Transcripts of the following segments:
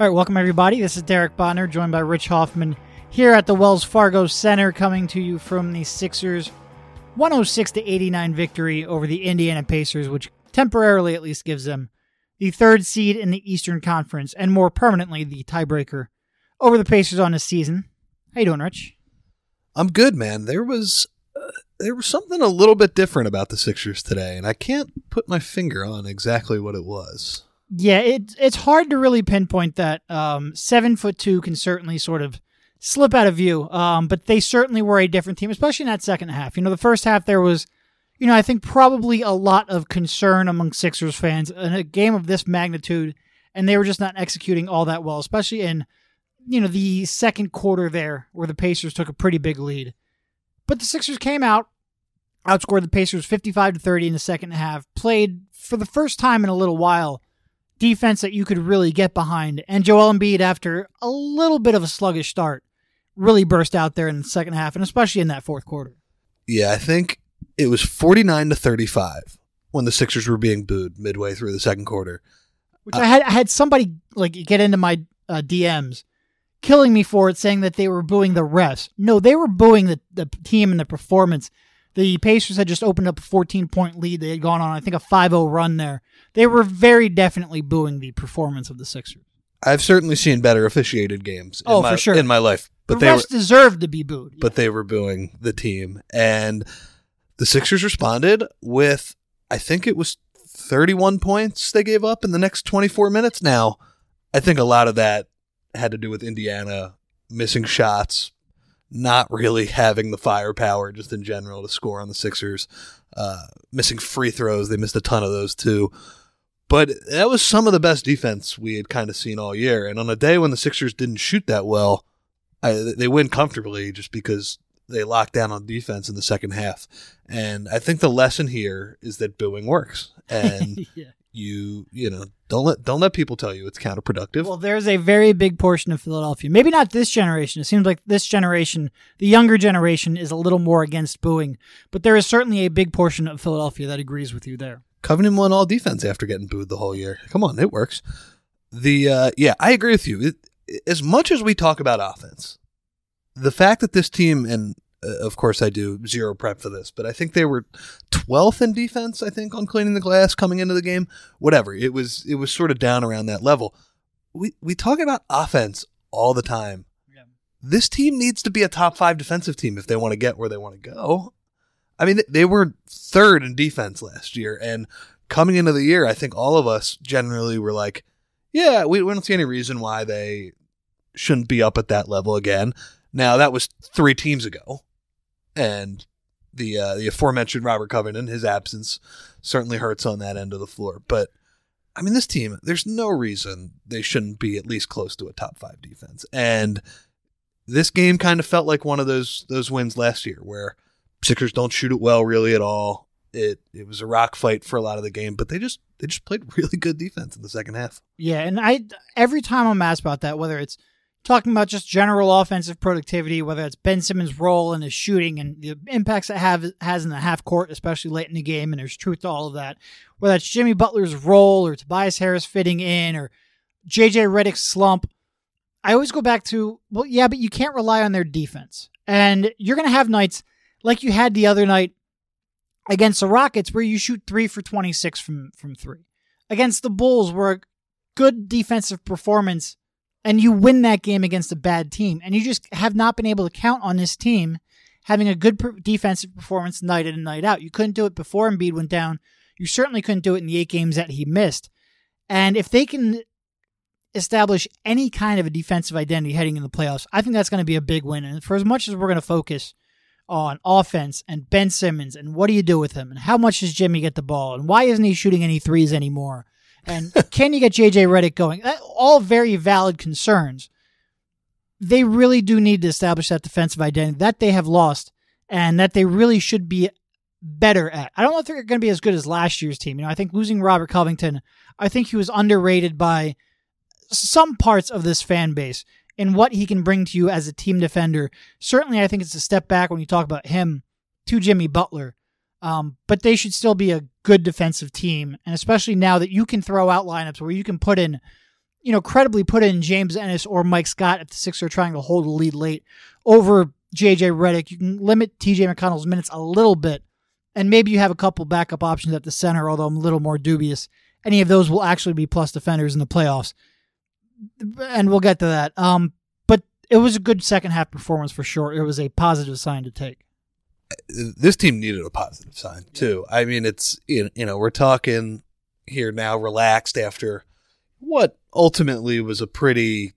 All right, welcome everybody. This is Derek Bodner, joined by Rich Hofmann here at the Wells Fargo Center, coming to you from the Sixers' 106 to 89 victory over the Indiana Pacers, which temporarily at least gives them the third seed in the Eastern Conference and more permanently the tiebreaker over the Pacers on this season. How you doing, Rich? I'm good, man. There was uh, there was something a little bit different about the Sixers today, and I can't put my finger on exactly what it was. Yeah, it, it's hard to really pinpoint that. Um, seven foot two can certainly sort of slip out of view, um, but they certainly were a different team, especially in that second half. You know, the first half there was, you know, I think probably a lot of concern among Sixers fans in a game of this magnitude, and they were just not executing all that well, especially in, you know, the second quarter there where the Pacers took a pretty big lead. But the Sixers came out, outscored the Pacers 55 to 30 in the second half, played for the first time in a little while defense that you could really get behind. And Joel Embiid, after a little bit of a sluggish start, really burst out there in the second half, and especially in that fourth quarter. Yeah, I think it was 49 to 35 when the Sixers were being booed midway through the second quarter. Which uh, I had I had somebody like get into my uh, DMs killing me for it saying that they were booing the refs. No, they were booing the, the team and the performance. The Pacers had just opened up a 14 point lead. They had gone on, I think, a 5 0 run there. They were very definitely booing the performance of the Sixers. I've certainly seen better officiated games. oh, my, for sure in my life, but the they were, deserved to be booed. But they were booing the team, and the Sixers responded with, I think it was 31 points they gave up in the next 24 minutes. Now, I think a lot of that had to do with Indiana missing shots, not really having the firepower just in general to score on the Sixers. Uh, missing free throws, they missed a ton of those too. But that was some of the best defense we had kind of seen all year. And on a day when the Sixers didn't shoot that well, I, they win comfortably just because they locked down on defense in the second half. And I think the lesson here is that booing works. And yeah you you know don't let don't let people tell you it's counterproductive. Well, there's a very big portion of Philadelphia. Maybe not this generation. It seems like this generation, the younger generation, is a little more against booing, but there is certainly a big portion of Philadelphia that agrees with you there. Covington won all defense after getting booed the whole year. Come on, it works. The uh, yeah, I agree with you. It, as much as we talk about offense, the fact that this team and Uh, of course I do zero prep for this, but I think they were 12th in defense, I think on cleaning the glass coming into the game. Whatever. It was it was sort of down around that level. We we talk about offense all the time. Yeah. This team needs to be a top 5 defensive team if they want to get where they want to go. I mean, they were third in defense last year and coming into the year, I think all of us generally were like, yeah, we, we don't see any reason why they shouldn't be up at that level again. Now, that was 3 teams ago and the uh, the aforementioned Robert Covington, his absence certainly hurts on that end of the floor. But I mean, this team, there's no reason they shouldn't be at least close to a top five defense. And this game kind of felt like one of those those wins last year where Sixers don't shoot it well really at all. It it was a rock fight for a lot of the game, but they just they just played really good defense in the second half. Yeah, and I every time I'm asked about that, whether it's talking about just general offensive productivity, whether it's Ben Simmons' role in his shooting and the impacts it have has in the half court, especially late in the game, and there's truth to all of that. Whether it's Jimmy Butler's role or Tobias Harris fitting in or JJ Redick's slump. I always go back to, well, yeah, but you can't rely on their defense. And you're going to have nights like you had the other night against the Rockets where you shoot three for 26 from, from three. Against the Bulls, where a good defensive performance and you win that game against a bad team. And you just have not been able to count on this team having a good per- defensive performance night in and night out. You couldn't do it before Embiid went down. You certainly couldn't do it in the eight games that he missed. And if they can establish any kind of a defensive identity heading in the playoffs, I think that's going to be a big win. And for as much as we're going to focus on offense and Ben Simmons and what do you do with him and how much does Jimmy get the ball and why isn't he shooting any threes anymore? And can you get JJ Redick going? Uh, all very valid concerns. They really do need to establish that defensive identity that they have lost and that they really should be better at. I don't know if they're going to be as good as last year's team. You know, I think losing Robert Covington, I think he was underrated by some parts of this fan base in what he can bring to you as a team defender. Certainly, I think it's a step back when you talk about him to Jimmy Butler. Um, but they should still be a good defensive team, and especially now that you can throw out lineups where you can put in, you know, credibly put in James Ennis or Mike Scott if the Sixers are trying to hold a lead late over JJ Redick. You can limit TJ McConnell's minutes a little bit, and maybe you have a couple backup options at the center, although I'm a little more dubious. Any of those will actually be plus defenders in the playoffs. And we'll get to that. Um, but it was a good second half performance for sure. It was a positive sign to take. This team needed a positive sign too. I mean, it's you know we're talking here now, relaxed after what ultimately was a pretty,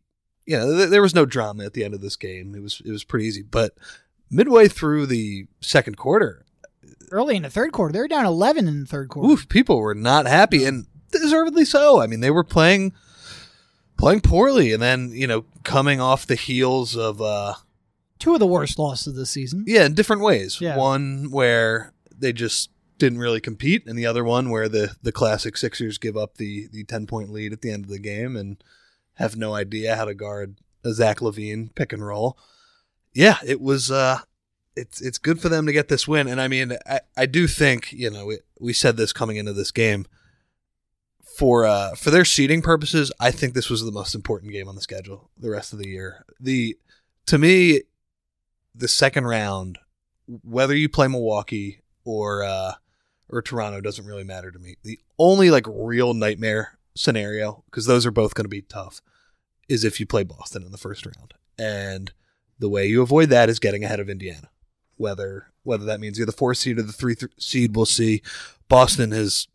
you know, th- there was no drama at the end of this game. It was it was pretty easy, but midway through the second quarter, early in the third quarter, they were down eleven in the third quarter. oof, people were not happy, and deservedly so. I mean, they were playing playing poorly, and then you know coming off the heels of. uh Two of the worst losses of the season. Yeah, in different ways. Yeah. One where they just didn't really compete, and the other one where the the classic Sixers give up the the ten point lead at the end of the game and have no idea how to guard a Zach LaVine pick and roll. Yeah, it was. uh It's it's good for them to get this win, and I mean, I, I do think you know we, we said this coming into this game. For uh for their seeding purposes, I think this was the most important game on the schedule the rest of the year. The to me, the second round, whether you play Milwaukee or uh, or Toronto, doesn't really matter to me. The only like real nightmare scenario, because those are both going to be tough, is if you play Boston in the first round, and the way you avoid that is getting ahead of Indiana. Whether whether that means you're the four seed or the three th- seed, we'll see. Boston has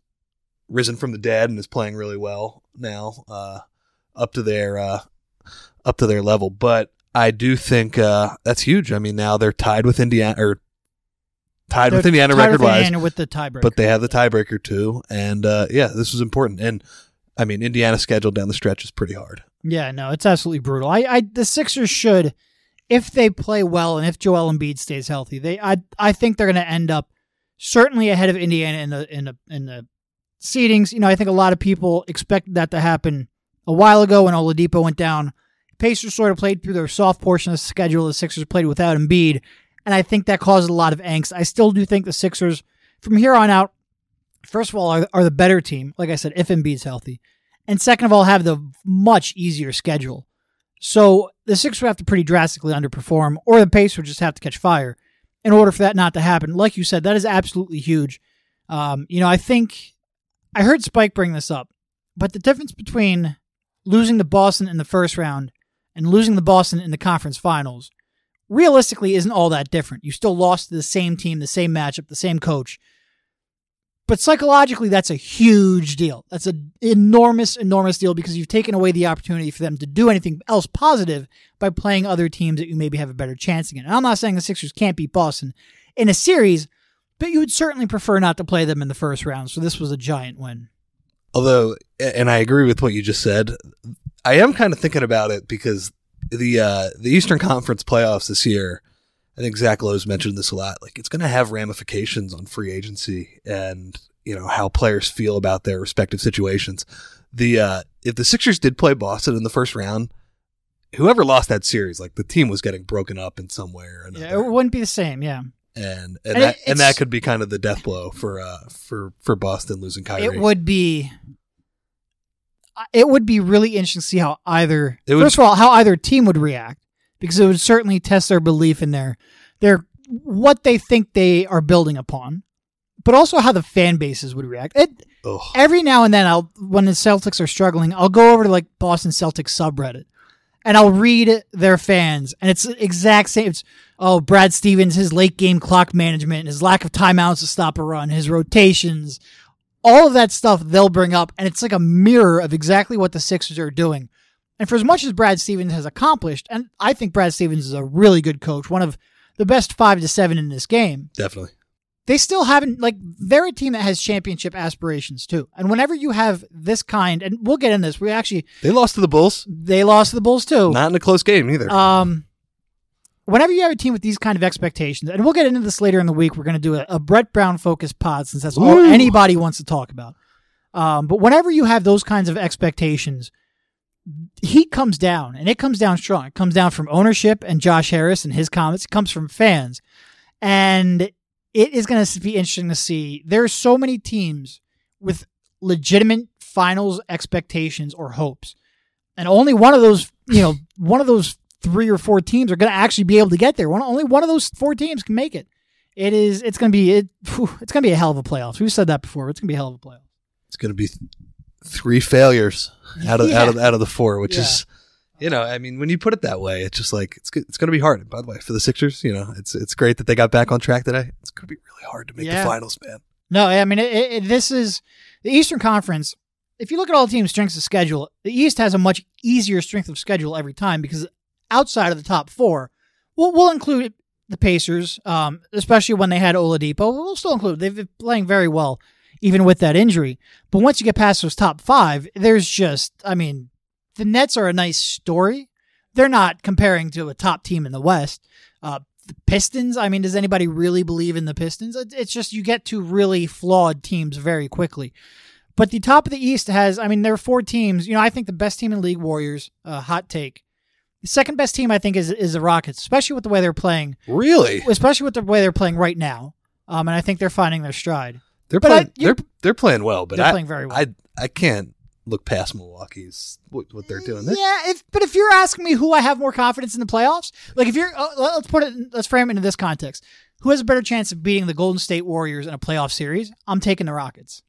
risen from the dead and is playing really well now, uh, up to their uh, up to their level, but. I do think uh, that's huge. I mean, now they're tied with Indiana or tied with They're Indiana tied record with wise, Indiana with the tiebreaker. but they have the tiebreaker too. And uh, yeah, this was important. And I mean, Indiana's schedule down the stretch is pretty hard. Yeah, no, it's absolutely brutal. I, I the Sixers should, if they play well and if Joel Embiid stays healthy, they I I think they're going to end up certainly ahead of Indiana in the in the in the seedings. You know, I think a lot of people expected that to happen a while ago when Oladipo went down. Pacers sort of played through their soft portion of the schedule. The Sixers played without Embiid, and I think that caused a lot of angst. I still do think the Sixers, from here on out, first of all, are, are the better team. Like I said, if Embiid's healthy, and second of all, have the much easier schedule. So the Sixers would have to pretty drastically underperform, or the Pacers would just have to catch fire in order for that not to happen. Like you said, that is absolutely huge. Um, you know, I think I heard Spike bring this up, but the difference between losing to Boston in the first round and losing to Boston in the conference finals realistically isn't all that different. You still lost to the same team, the same matchup, the same coach. But psychologically, that's a huge deal. That's an enormous, enormous deal because you've taken away the opportunity for them to do anything else positive by playing other teams that you maybe have a better chance against. And I'm not saying the Sixers can't beat Boston in a series, but you would certainly prefer not to play them in the first round. So this was a giant win. Although, and I agree with what you just said, I am kind of thinking about it because the uh, the Eastern Conference playoffs this year. I think Zach Lowe's mentioned this a lot. Like it's going to have ramifications on free agency and you know how players feel about their respective situations. The uh, if the Sixers did play Boston in the first round, whoever lost that series, like the team was getting broken up in some way or another, Yeah, it wouldn't be the same. Yeah. and and, And that and that could be kind of the death blow for uh for for Boston losing Kyrie. It would be. It would be really interesting to see how either It would- first of all how either team would react because it would certainly test their belief in their their what they think they are building upon, but also how the fan bases would react. It, every now and then, I'll when the Celtics are struggling, I'll go over to like Boston Celtics subreddit and I'll read their fans, and it's exact same. It's oh Brad Stevens, his late game clock management, his lack of timeouts to stop a run, his rotations, all of that stuff they'll bring up, and it's like a mirror of exactly what the Sixers are doing. And for as much as Brad Stevens has accomplished, and I think Brad Stevens is a really good coach, one of the best five to seven in this game, Definitely. they still haven't like they're a team that has championship aspirations too. And whenever you have this kind, and we'll get in this, we actually They lost to the Bulls. they lost to the Bulls too. Not in a close game either. Um, whenever you have a team with these kind of expectations, and we'll get into this later in the week, we're going to do a, a Brett Brown focused pod since that's all anybody wants to talk about. Um, but whenever you have those kinds of expectations, heat comes down, and it comes down strong. It comes down from ownership and Josh Harris and his comments. It comes from fans, and it is going to be interesting to see. There are so many teams with legitimate finals expectations or hopes and only one of those, you know, one of those three or four teams are going to actually be able to get there. One, only one of those four teams can make it. It is. It's going to be. It, whew, it's going to be a hell of a playoffs. We've said that before. It's going to be a hell of a playoff. It's going to be th- three failures out of Yeah. out of out of the four, which Yeah. is, you know, I mean, when you put it that way, it's just like it's it's going to be hard. By the way, for the Sixers, you know, it's it's great that they got back on track today. It's going to be really hard to make Yeah. the finals, man. No, I mean, it, it, it- this is the Eastern Conference. If you look at all the teams' strengths of schedule, the East has a much easier strength of schedule every time because outside of the top four, we'll, we'll include the Pacers, um, especially when they had Oladipo. We'll still include they've been playing very well, even with that injury. But once you get past those top five, there's just, I mean, the Nets are a nice story. They're not comparing to a top team in the West. Uh, the Pistons, I mean, does anybody really believe in the Pistons? It's just you get to really flawed teams very quickly. But the top of the East has, I mean, there are four teams. You know, I think the best team in league, Warriors, uh, hot take. The second best team, I think, is is the Rockets, especially with the way they're playing, Really, especially with the way they're playing right now. Um, and I think they're finding their stride. they're But playing. you- they're they're playing well, but They're I, playing very well. I I can't look past Milwaukee's what, what they're doing. Yeah, if but if you're asking me who I have more confidence in the playoffs, like if you're, uh, let's put it, let's frame it into this context. Who has a better chance of beating the Golden State Warriors in a playoff series? I'm taking the Rockets.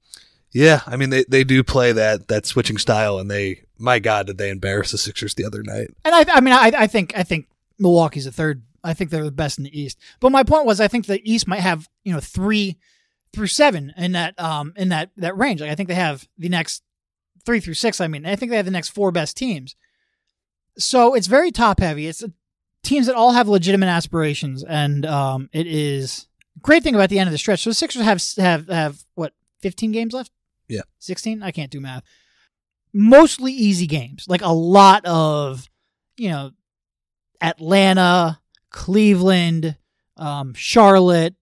Yeah, I mean they, they do play that that switching style, and they my God did they embarrass the Sixers the other night? And I, I mean, I, I think, I think Milwaukee's the third. I think they're the best in the East. But my point was, I think the East might have, you know, three through seven in that, um, in that that range. Like I think they have the next three through six. I mean, I think they have the next four best teams. So it's very top heavy. It's teams that all have legitimate aspirations, and um, it is great thing about the end of the stretch. So the Sixers have have have what fifteen games left. Yeah. 16? I can't do math. Mostly easy games. Like a lot of, you know, Atlanta, Cleveland, um, Charlotte,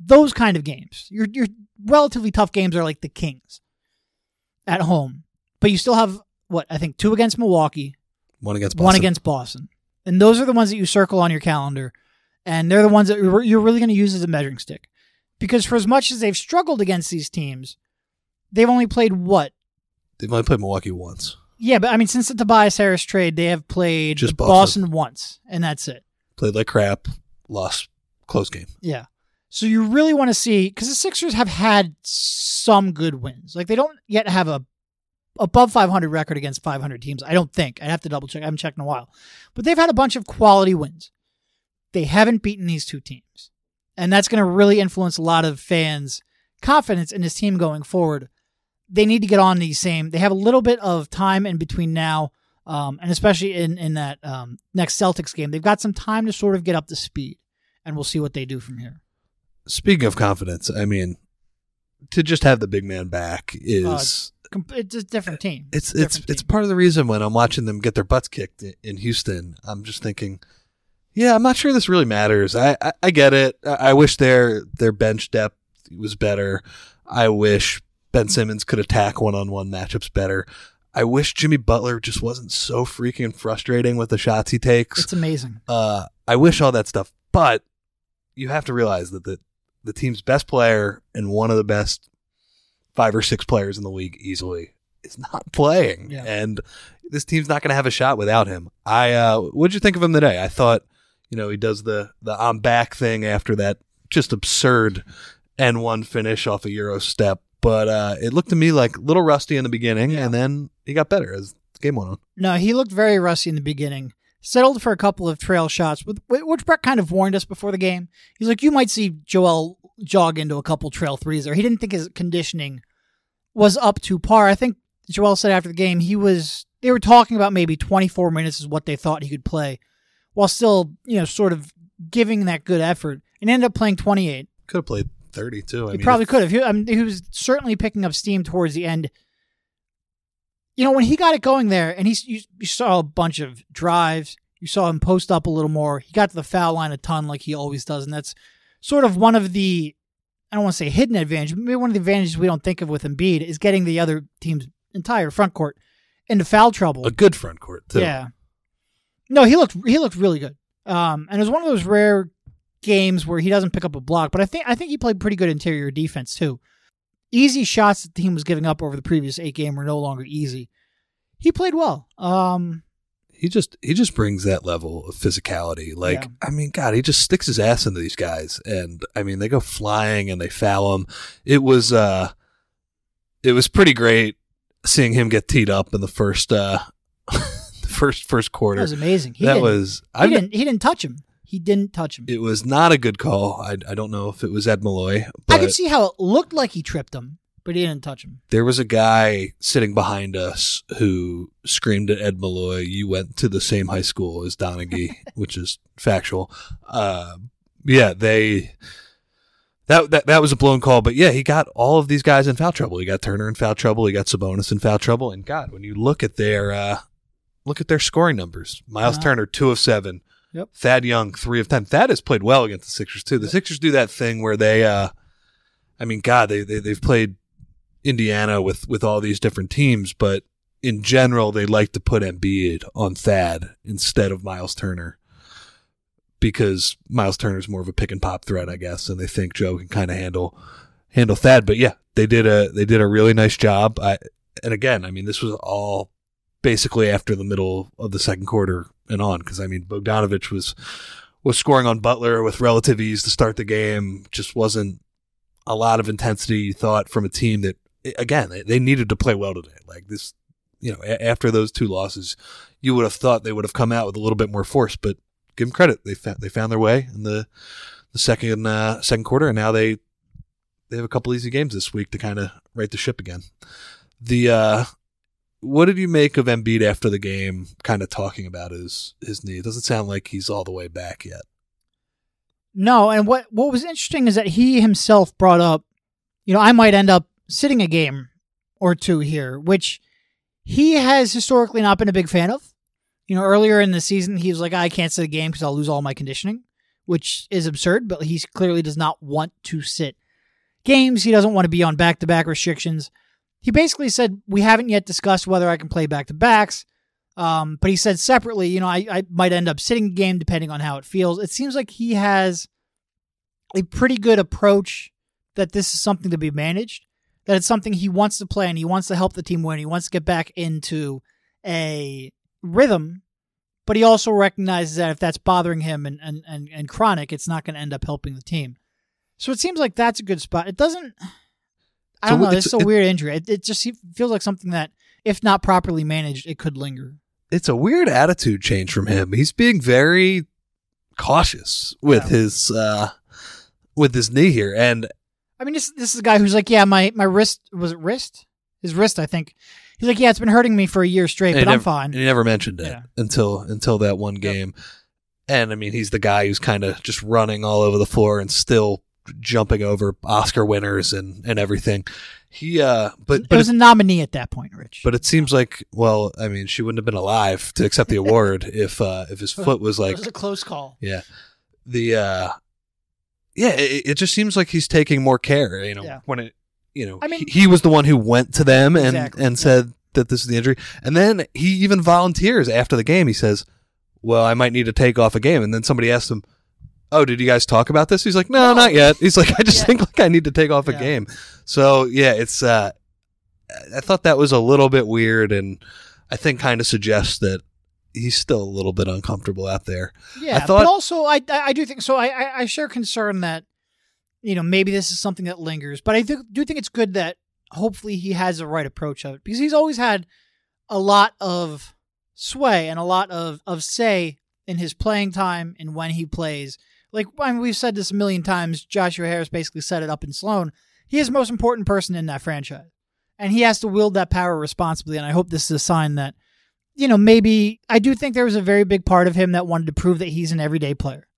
those kind of games. Your your relatively tough games are like the Kings at home. But you still have what, I think two against Milwaukee, One against Boston. one against Boston. And those are the ones that you circle on your calendar. And they're the ones that you're you're really going to use as a measuring stick. Because for as much as they've struggled against these teams, they've only played what? They've only played Milwaukee once. Yeah, but I mean, since the Tobias Harris trade, they have played Just Boston. Boston. once, and that's it. Played like crap. Lost close game. Yeah. So you really want to see because the Sixers have had some good wins. Like they don't yet have a above 500 record against 500 teams. I don't think. I'd have to double check. I haven't checked in a while, but they've had a bunch of quality wins. They haven't beaten these two teams, and that's going to really influence a lot of fans' confidence in this team going forward. They need to get on the same. They have a little bit of time in between now, um, and especially in in that um, next Celtics game, they've got some time to sort of get up to speed, and we'll see what they do from here. Speaking of confidence, I mean, to just have the big man back is Com- It's a different team. it's a it's it's part of the reason when I'm watching them get their butts kicked in Houston, I'm just thinking, yeah, I'm not sure this really matters. I I, I get it. I, I wish their their bench depth was better. I wish Ben Simmons could attack one on one matchups better. I wish Jimmy Butler just wasn't so freaking frustrating with the shots he takes. It's amazing. Uh, I wish all that stuff, but you have to realize that the the team's best player and one of the best five or six players in the league easily is not playing, Yeah. and this team's not going to have a shot without him. I uh, what'd you think of him today? I thought you know he does the the I'm back thing after that just absurd N one finish off a Euro step, but uh, it looked to me like a little rusty in the beginning, Yeah. and then he got better as the game went on. No, he looked very rusty in the beginning. Settled for a couple of trail shots, with which Brett kind of warned us before the game. He's like, you might see Joel jog into a couple trail threes there. He didn't think his conditioning was up to par. I think Joel said after the game he was. They were talking about maybe 24 minutes is what they thought he could play, while still you know sort of giving that good effort, and ended up playing 28. Could have played thirty too. I He mean, probably could have. He, I mean, he was certainly picking up steam towards the end. You know, when he got it going there, and he you, you saw a bunch of drives. You saw him post up a little more. He got to the foul line a ton, like he always does, and that's sort of one of the I don't want to say hidden advantage, but maybe one of the advantages we don't think of with Embiid is getting the other team's entire front court into foul trouble. a good front court too. Yeah. No, he looked he looked really good. Um, and it was one of those rare games where he doesn't pick up a block, but I think I think he played pretty good interior defense too. Easy shots that the team was giving up over the previous eight game were no longer easy. he played well. Um, he just he just brings that level of physicality. Like Yeah. I mean, God, he just sticks his ass into these guys, and I mean, they go flying and they foul him. It was uh, it was pretty great seeing him get teed up in the first uh, the first first quarter. that was amazing. He that was he I didn't he didn't touch him. He didn't touch him. it was not a good call. I I don't know if it was Ed Malloy, I could see how it looked like he tripped him, but he didn't touch him. there was a guy sitting behind us who screamed at Ed Malloy, "You went to the same high school as Donaghy," which is factual. Uh, yeah, they that, that that was a blown call, but yeah, he got all of these guys in foul trouble. He got Turner in foul trouble. He got Sabonis in foul trouble. And God, when you look at their uh, look at their scoring numbers, Miles Uh-huh. Turner two of seven. Yep. Thad Young three of ten. Thad has played well against the Sixers too. The Sixers do that thing where they, uh, I mean, God, they, they they've played Indiana with with all these different teams, but in general, they like to put Embiid on Thad instead of Miles Turner because Miles Turner's more of a pick and pop threat, I guess, and they think Joe can kind of handle handle Thad. But yeah, they did a they did a really nice job. I and again, I mean, this was all basically after the middle of the second quarter and on because I mean, Bogdanovic was was scoring on Butler with relative ease to start the game. Just wasn't a lot of intensity you thought from a team that again they, needed to play well today. Like this, you know, a- after those two losses, you would have thought they would have come out with a little bit more force. But give them credit; they found they found their way in the the second uh, second quarter, and now they they have a couple easy games this week to kind of right the ship again. The uh, what did you make of Embiid after the game? Kind of talking about his his knee. It doesn't sound like he's all the way back yet. No, and what what was interesting is that he himself brought up, you know, I might end up sitting a game or two here, which he has historically not been a big fan of. You know, earlier in the season, he was like, I can't sit a game because I'll lose all my conditioning, which is absurd, but he clearly does not want to sit games. He doesn't want to be on back to back restrictions. He basically said, We haven't yet discussed whether I can play back to backs. Um, but he said separately, you know, I, I might end up sitting a game depending on how it feels. It seems like he has a pretty good approach that this is something to be managed, that it's something he wants to play and he wants to help the team win. He wants to get back into a rhythm, but he also recognizes that if that's bothering him and, and, and, and chronic, it's not going to end up helping the team. So it seems like that's a good spot. It doesn't. I don't know. it's- It's a it- weird injury. It, it just feels like something that, if not properly managed, it could linger. it's a weird attitude change from him. He's being very cautious with Yeah. his uh with his knee here and I mean, this this is a guy who's like, yeah, my my wrist was it wrist, his wrist, I think. He's like, yeah, it's been hurting me for a year straight, but he I'm fine. and he never mentioned it Yeah. until until that one game. And I mean, he's the guy who's kind of just running all over the floor and still jumping over Oscar winners and and everything. He uh but it but was it, a nominee at that point, Rich. but it seems like well, I mean, she wouldn't have been alive to accept the award if uh if his foot was like it was a close call. Yeah. The uh yeah, it, it just seems like he's taking more care, you know, Yeah. when it you know, I mean- he, he was the one who went to them and Exactly, and said that this is the injury. And then he even volunteers after the game. He says, "Well, I might need to take off a game." And then somebody asked him, "Oh, did you guys talk about this?" He's like, "No, No. not yet." He's like, "I just Yeah. think like I need to take off a Yeah. game." So, yeah, it's uh I thought that was a little bit weird and I think kind of suggests that he's still a little bit uncomfortable out there. Yeah, I thought- but also I I I do think so. I, I I share concern that you know maybe this is something that lingers, but I do, do think it's good that hopefully he has the right approach of it because he's always had a lot of sway and a lot of of say in his playing time and when he plays. Like I mean, we've said this a million times. Joshua Harris basically set it up in Sloan. He is the most important person in that franchise, and he has to wield that power responsibly. And I hope this is a sign that you know, maybe I do think there was a very big part of him that wanted to prove that he's an everyday player.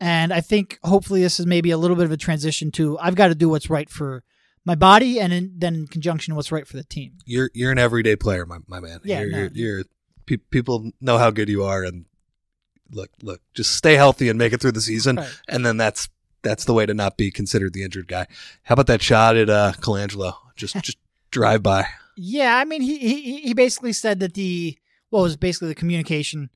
And I think hopefully this is maybe a little bit of a transition to I've got to do what's right for my body and in, then in conjunction what's right for the team. You're you're an everyday player, my my man. Yeah, you're, no. you're, you're pe- people know how good you are, and look, look, just stay healthy and make it through the season, Right. and then that's that's the way to not be considered the injured guy. How about that shot at uh, Colangelo? Just just drive by. Yeah, I mean he he he basically said that the what was basically the communication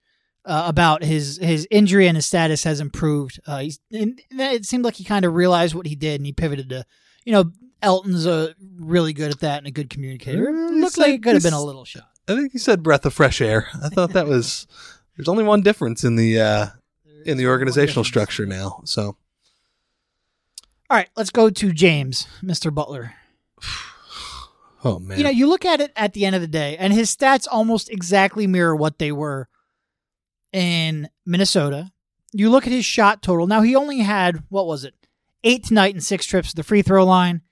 uh, about his his injury and his status has improved. Uh, he's and it seemed like he kind of realized what he did and he pivoted to, you know, Elton's a really good at that and a good communicator. It Mm, looked like like it could have been a little shot. I think he said breath of fresh air. I thought that was. There's only one difference in the uh, in the organizational structure now. So All right, let's go to James, Mr. Butler. Oh man. You know, you look at it at the end of the day, and his stats almost exactly mirror what they were in Minnesota. You look at his shot total. Now, he only had, what was it, eight tonight and six trips to the free throw line.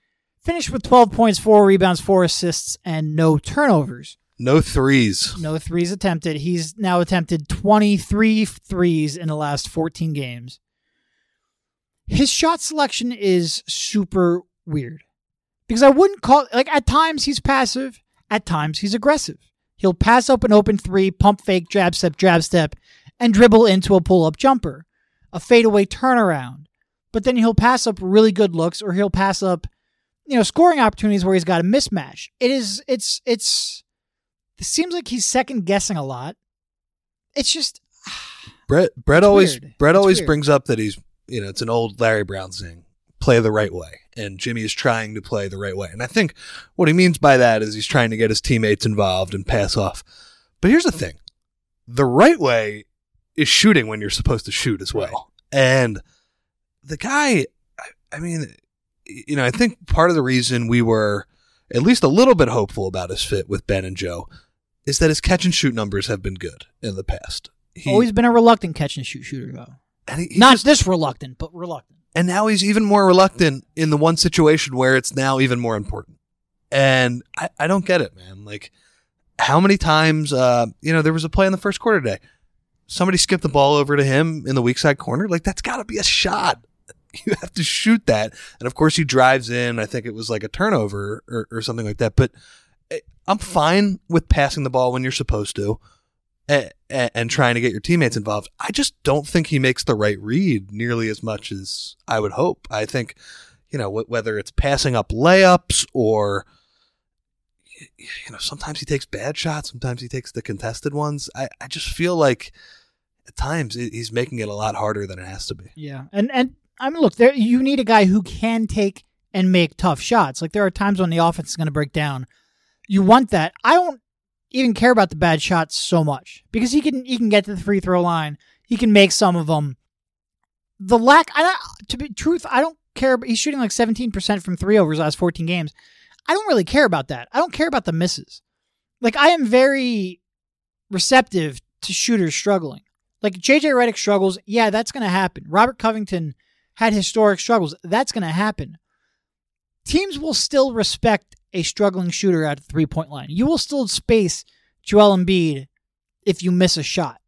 Finished with 12 points, four rebounds, four assists, and no turnovers. No threes. No threes attempted. He's now attempted 23 threes in the last 14 games. His shot selection is super weird because I wouldn't call like at times he's passive, at times he's aggressive. He'll pass up an open three, pump fake, jab step, jab step, and dribble into a pull up jumper, a fadeaway turnaround. But then he'll pass up really good looks or he'll pass up, you know, scoring opportunities where he's got a mismatch. It is, it's, it's, it seems like he's second guessing a lot. It's just, Brett Brett always weird. Brett It's always weird. brings up that he's you know it's an old Larry Brown thing. Play the right way. And Jimmy is trying to play the right way. And I think what he means by that is he's trying to get his teammates involved and pass off. But here's the thing. The right way is shooting when you're supposed to shoot as well. And the guy I, I mean you know, I think part of the reason we were at least a little bit hopeful about his fit with Ben and Joe is that his catch and shoot numbers have been good in the past. He, always been a reluctant catch and shoot shooter though. and he- he Not just- this reluctant, but reluctant. and now he's even more reluctant in the one situation where it's now even more important. And I, I don't get it, man. Like, how many times, uh, you know, there was a play in the first quarter today. Somebody skipped the ball over to him in the weak side corner. Like, that's got to be a shot. You have to shoot that. And of course, he drives in. I think it was like a turnover or, or something like that. But I'm fine with passing the ball when you're supposed to and, and trying to get your teammates involved. I just don't think he makes the right read nearly as much as I would hope. I think, you know, whether it's passing up layups or, you know, sometimes he takes bad shots, sometimes he takes the contested ones. I, I just feel like at times he's making it a lot harder than it has to be. Yeah, and and I mean, look, there you need a guy who can take and make tough shots. Like there are times when the offense is going to break down. You want that. I don't even care about the bad shots so much because he can he can get to the free throw line. He can make some of them. The lack, I to be truth, I don't care. He's shooting like seventeen percent from three over his last fourteen games. I don't really care about that. I don't care about the misses. Like I am very receptive to shooters struggling. Like JJ Redick struggles, yeah, that's going to happen. Robert Covington had historic struggles, that's going to happen. Teams will still respect a struggling shooter at the three point line. You will still space Joel Embiid if you miss a shot.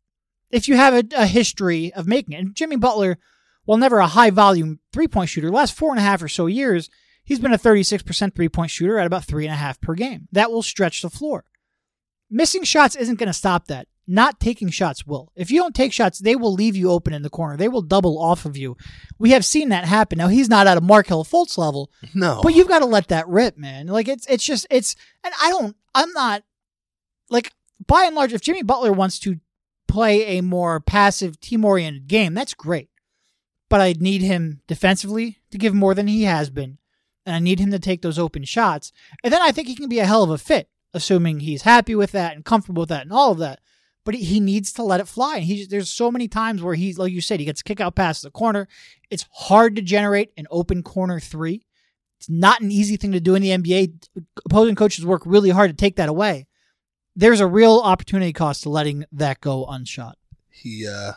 If you have a, a history of making it. And Jimmy Butler, while never a high volume three point shooter, last four and a half or so years, he's been a 36% three point shooter at about three and a half per game. That will stretch the floor. Missing shots isn't going to stop that. Not taking shots will. If you don't take shots, they will leave you open in the corner. They will double off of you. We have seen that happen. Now he's not at a Markelle Fultz level, No. but you've got to let that rip, man. Like it's it's just it's and I don't I'm not like by and large if Jimmy Butler wants to play a more passive team oriented game, that's great. But I need him defensively to give more than he has been. And I need him to take those open shots. And then I think he can be a hell of a fit, assuming he's happy with that and comfortable with that and all of that. But he, he needs to let it fly. And he there's so many times where he's like you said, he gets kick out past the corner. It's hard to generate an open corner three. It's not an easy thing to do in the NBA. Opposing coaches work really hard to take that away. There's a real opportunity cost to letting that go unshot. he, uh,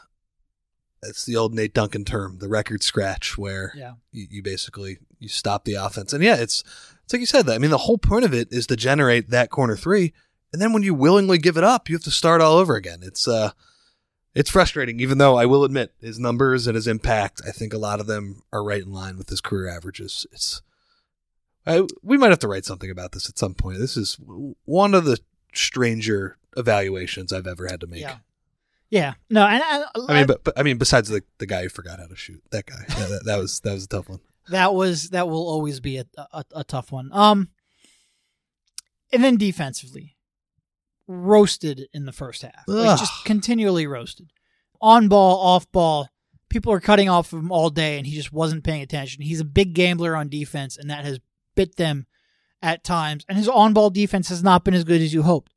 it's the old Nate Duncan term, the record scratch, where Yeah. you, you basically you stop the offense. And yeah, it's it's like you said that. I mean, the whole point of it is to generate that corner three, and then when you willingly give it up, you have to start all over again. It's uh, it's frustrating. Even though I will admit his numbers and his impact, I think a lot of them are right in line with his career averages. It's I, we might have to write something about this at some point. This is one of the stranger evaluations I've ever had to make. Yeah. Yeah. No, and I, I mean, but, but I mean, besides the the guy who forgot how to shoot, that guy, yeah, that, that was that was a tough one. that was that will always be a, a a tough one. Um, and then defensively, roasted in the first half, like just continually roasted, on ball, off ball. People are cutting off of him all day, and he just wasn't paying attention. He's a big gambler on defense, and that has bit them at times. And his on ball defense has not been as good as you hoped.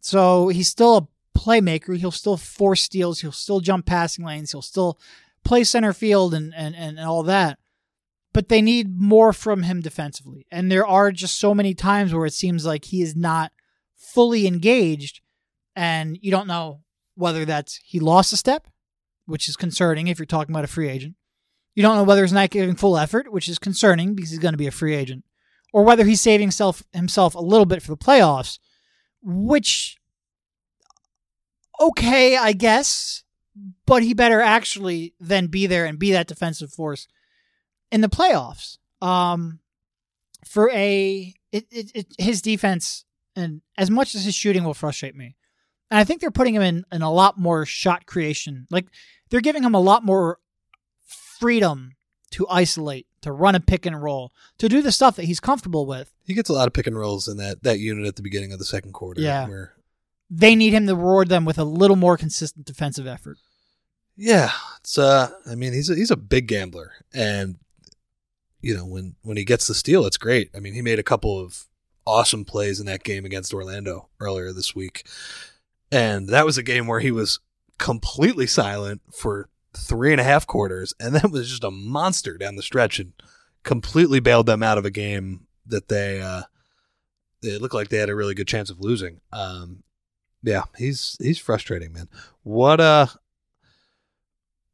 So he's still a playmaker. He'll still force steals. He'll still jump passing lanes. He'll still play center field and, and, and all that. But they need more from him defensively. And there are just so many times where it seems like he is not fully engaged. And you don't know whether that's he lost a step, which is concerning if you're talking about a free agent. You don't know whether he's not giving full effort, which is concerning because he's going to be a free agent, or whether he's saving himself, himself a little bit for the playoffs, which, okay, I guess, but he better actually then be there and be that defensive force in the playoffs. Um, for a it, it, it, his defense and as much as his shooting will frustrate me, and I think they're putting him in in a lot more shot creation. Like they're giving him a lot more freedom to isolate, to run a pick and roll, to do the stuff that he's comfortable with. He gets a lot of pick and rolls in that that unit at the beginning of the second quarter. Yeah. Where, They need him to reward them with a little more consistent defensive effort. yeah. It's uh. I mean, he's a, he's a big gambler, and you know when when he gets the steal, it's great. I mean, he made a couple of awesome plays in that game against Orlando earlier this week, and that was a game where he was completely silent for three and a half quarters, and then was just a monster down the stretch and completely bailed them out of a game that they uh it looked like they had a really good chance of losing. Um yeah, he's he's frustrating, man. What uh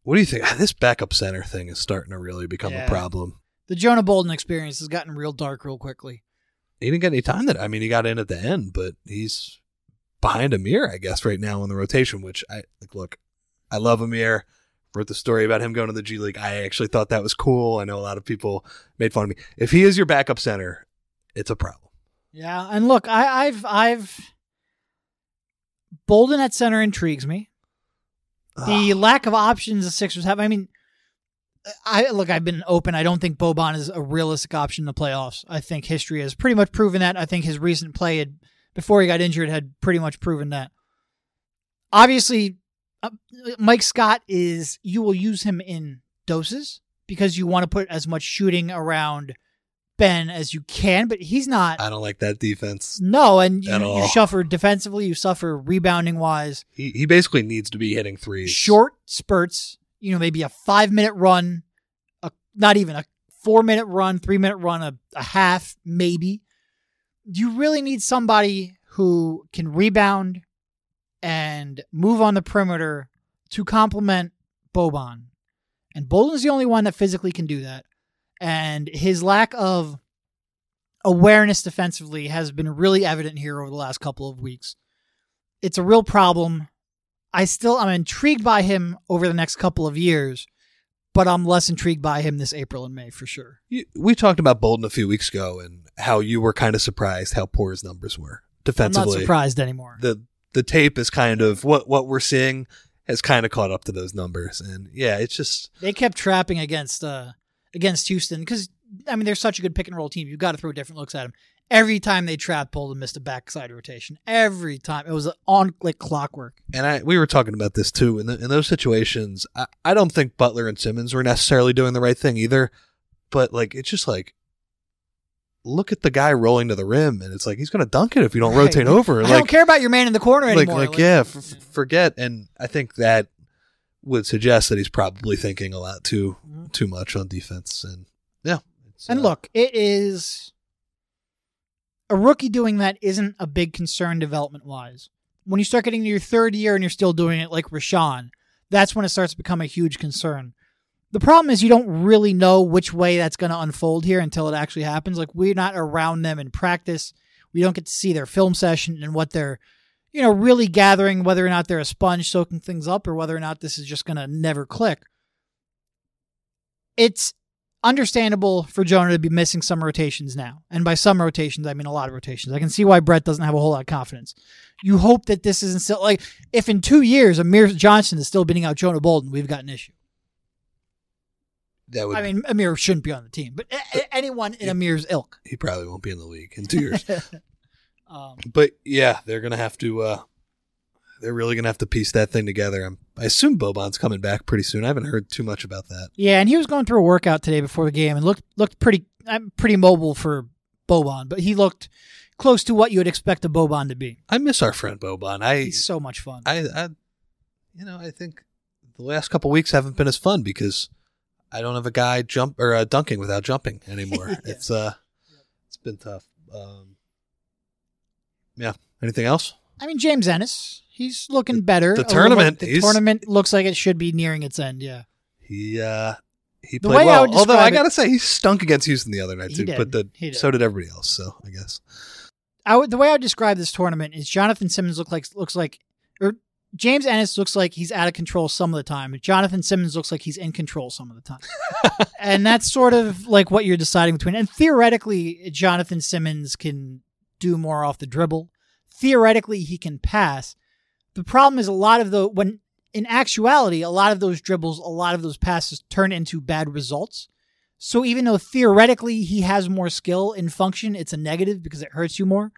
what do you think? This backup center thing is starting to really become Yeah. a problem. The Jonah Bolden experience has gotten real dark real quickly. He didn't get any time that I mean he got in at the end, but he's behind Amir, I guess, right now in the rotation, which I like look, I love Amir. Wrote the story about him going to the G League. I actually thought that was cool. I know a lot of people made fun of me. If he is your backup center, it's a problem. Yeah, and look, I, I've I've Bolden at center intrigues me. The Ugh. lack of options the Sixers have. I mean, I look. I've been open. I don't think Boban is a realistic option in the playoffs. I think history has pretty much proven that. I think his recent play had, before he got injured had pretty much proven that. Obviously, uh, Mike Scott is. You will use him in doses because you want to put as much shooting around Ben as you can, but he's not. I don't like that defense. No, and you, you suffer defensively. You suffer rebounding wise. He he basically needs to be hitting threes. Short spurts. You know, maybe a five minute run, a not even a four minute run, three minute run, a, a half maybe. You really need somebody who can rebound and move on the perimeter to complement Boban. And Bolden's the only one that physically can do that. And his lack of awareness defensively has been really evident here over the last couple of weeks. It's a real problem. I still I'm intrigued by him over the next couple of years, but I'm less intrigued by him this April and May for sure. You- we talked about Bolden a few weeks ago and how you were kind of surprised how poor his numbers were defensively. I'm not surprised anymore. The the tape is kind of what what we're seeing has kind of caught up to those numbers, and yeah, it's just They kept trapping against uh against Houston because I mean they're such a good pick and roll team. You've got to throw different looks at them. Every time they trapped, pulled and missed a backside rotation. Every time it was on like clockwork. and I we were talking about this too. In the, in those situations, I, I don't think Butler and Simmons were necessarily doing the right thing either, but like it's just like. Look at the guy rolling to the rim, and it's like he's going to dunk it if you don't Right. rotate over. I Like, don't care about your man in the corner like, anymore. like, yeah, f- f- forget. And I think that would suggest that he's probably thinking a lot too Mhm. too much on defense. And yeah, And uh, look, it is a rookie doing that isn't a big concern development wise. When you start getting to your third year and you're still doing it like Richaun, that's when it starts to become a huge concern. The problem is you don't really know which way that's going to unfold here until it actually happens. Like we're not around them in practice. We don't get to see their film session and what they're, you know, really gathering whether or not they're a sponge soaking things up or whether or not this is just going to never click. It's understandable for Jonah to be missing some rotations now. And by some rotations, I mean a lot of rotations. I can see why Brett doesn't have a whole lot of confidence. You hope that this isn't still like if in two years Amir Johnson is still beating out Jonah Bolden, we've got an issue. that would I mean, Amir shouldn't be on the team, but a- a- anyone in Amir's ilk. he probably won't be in the league in two years. Um, but yeah, they're gonna have to. uh They're really gonna have to piece that thing together. I'm, I assume Boban's coming back pretty soon. I haven't heard too much about that. yeah, and he was going through a workout today before the game and looked looked pretty I'm pretty mobile for Boban, but he looked close to what you would expect a Boban to be. I miss our friend Boban. I, He's so much fun. I, I, you know, I think the last couple weeks haven't been as fun because I don't have a guy jump or uh, dunking without jumping anymore. Yeah. It's uh, it's been tough. Um, yeah. Anything else? I mean, James Ennis, he's looking better. the little tournament, bit- the tournament looks like it should be nearing its end. Yeah, He uh, he The played I well. would Although I gotta say, he stunk against Houston the other night too. did. But the, He did. so did everybody else. So I guess. I would, the way I would describe this tournament is Jonathan Simmons look like looks like, or James Ennis looks like he's out of control some of the time. Jonathan Simmons looks like he's in control some of the time, and that's sort of like what you're deciding between. And theoretically, Jonathan Simmons can do more off the dribble. Theoretically, he can pass. The problem is a lot of the when in actuality, a lot of those dribbles, a lot of those passes turn into bad results. So even though theoretically he has more skill in function, it's a negative because it hurts you more.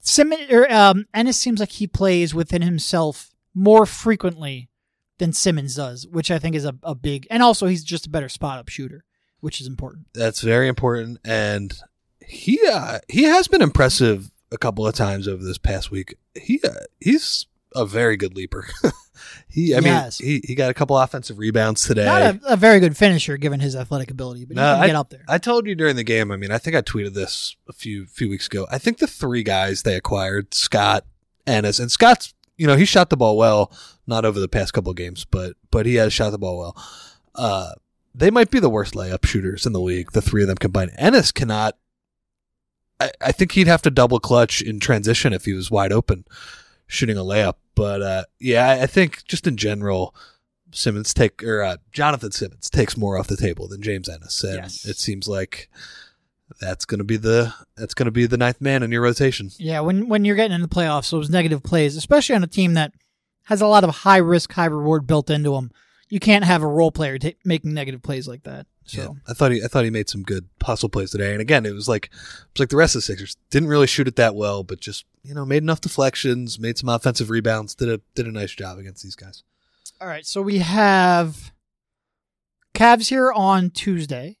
Simmons or um, Ennis seems like he plays within himself more frequently than Simmons does, which I think is a, a big. And also, he's just a better spot up shooter, which is important. That's very important, and he uh, he has been impressive a couple of times over this past week. He uh, he's a very good leaper. he, I mean, he he got a couple offensive rebounds today. Not a, a very good finisher given his athletic ability, but No, he can get up there. I told you during the game. I mean, I think I tweeted this a few few weeks ago. I think the three guys they acquired, Scott, Ennis, and Scott's. You know, he shot the ball well. Not over the past couple of games, but but he has shot the ball well. Uh, they might be the worst layup shooters in the league. The three of them combined. Ennis cannot. I, I think he'd have to double clutch in transition if he was wide open shooting a layup. But uh, yeah, I, I think just in general, Simmons take or uh, Jonathan Simmons takes more off the table than James Ennis, and Yes. it seems like that's going to be the that's going to be the ninth man in your rotation. Yeah, when when you're getting in the playoffs, those negative plays, especially on a team that has a lot of high risk, high reward built into them, you can't have a role player ta making negative plays like that. So Yeah, I thought he I thought he made some good hustle plays today, and again, it was like it was like the rest of the Sixers didn't really shoot it that well, but just you know made enough deflections, made some offensive rebounds, did a did a nice job against these guys. all right, so we have Cavs here on Tuesday,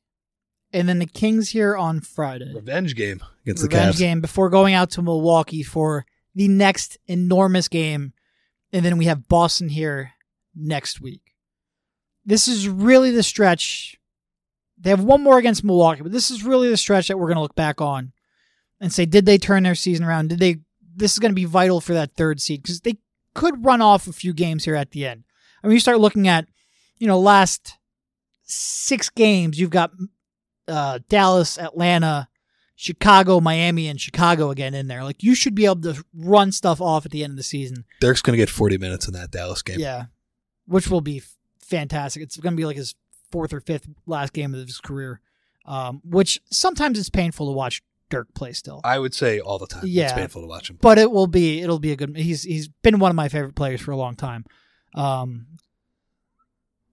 and then the Kings here on Friday. Revenge game against Revenge the Cavs. game before going out to Milwaukee for the next enormous game, and then we have Boston here next week. This is really the stretch. They have one more against Milwaukee, but this is really the stretch that we're going to look back on and say, did they turn their season around? Did they? This is going to be vital for that third seed because they could run off a few games here at the end. I mean, you start looking at, you know, last six games, you've got uh, Dallas, Atlanta, Chicago, Miami, and Chicago again in there. Like you should be able to run stuff off at the end of the season. Dirk's going to get 40 minutes in that Dallas game. Yeah, which will be fantastic. It's going to be like his fourth or fifth last game of his career, um, which sometimes it's painful to watch Dirk play still. I would say all the time. It's Yeah. painful to watch him. but it will be it'll be a good. He's he's been one of my favorite players for a long time. Um,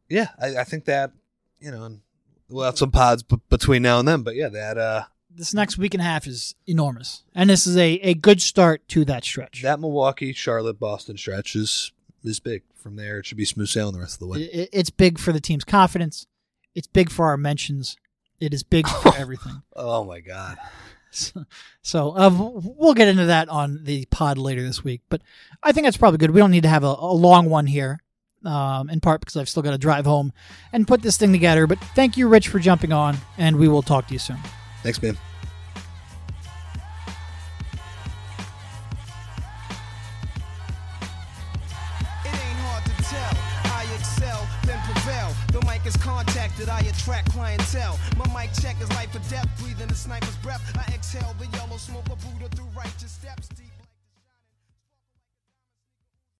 yeah, I, I think that you know, and we'll have some pods b- between now and then. But yeah, that uh, this next week and a half is enormous, and this is a, a good start to that stretch. that Milwaukee, Charlotte, Boston stretch is is big. From there, it should be smooth sailing the rest of the way. It- it's big for the team's confidence. It's big for our mentions. It is big for everything. Oh my god. So, so uh, we'll get into that on the pod later this week. But I think that's probably good. We don't need to have a, a long one here, um, in part because I've still got to drive home and put this thing together. But thank you, Rich, for jumping on, and we will talk to you soon. Thanks, man. Attract clientele. My mic check is life or death, breathing the sniper's breath. I exhale the yellow smoke of Buddha through righteous steps.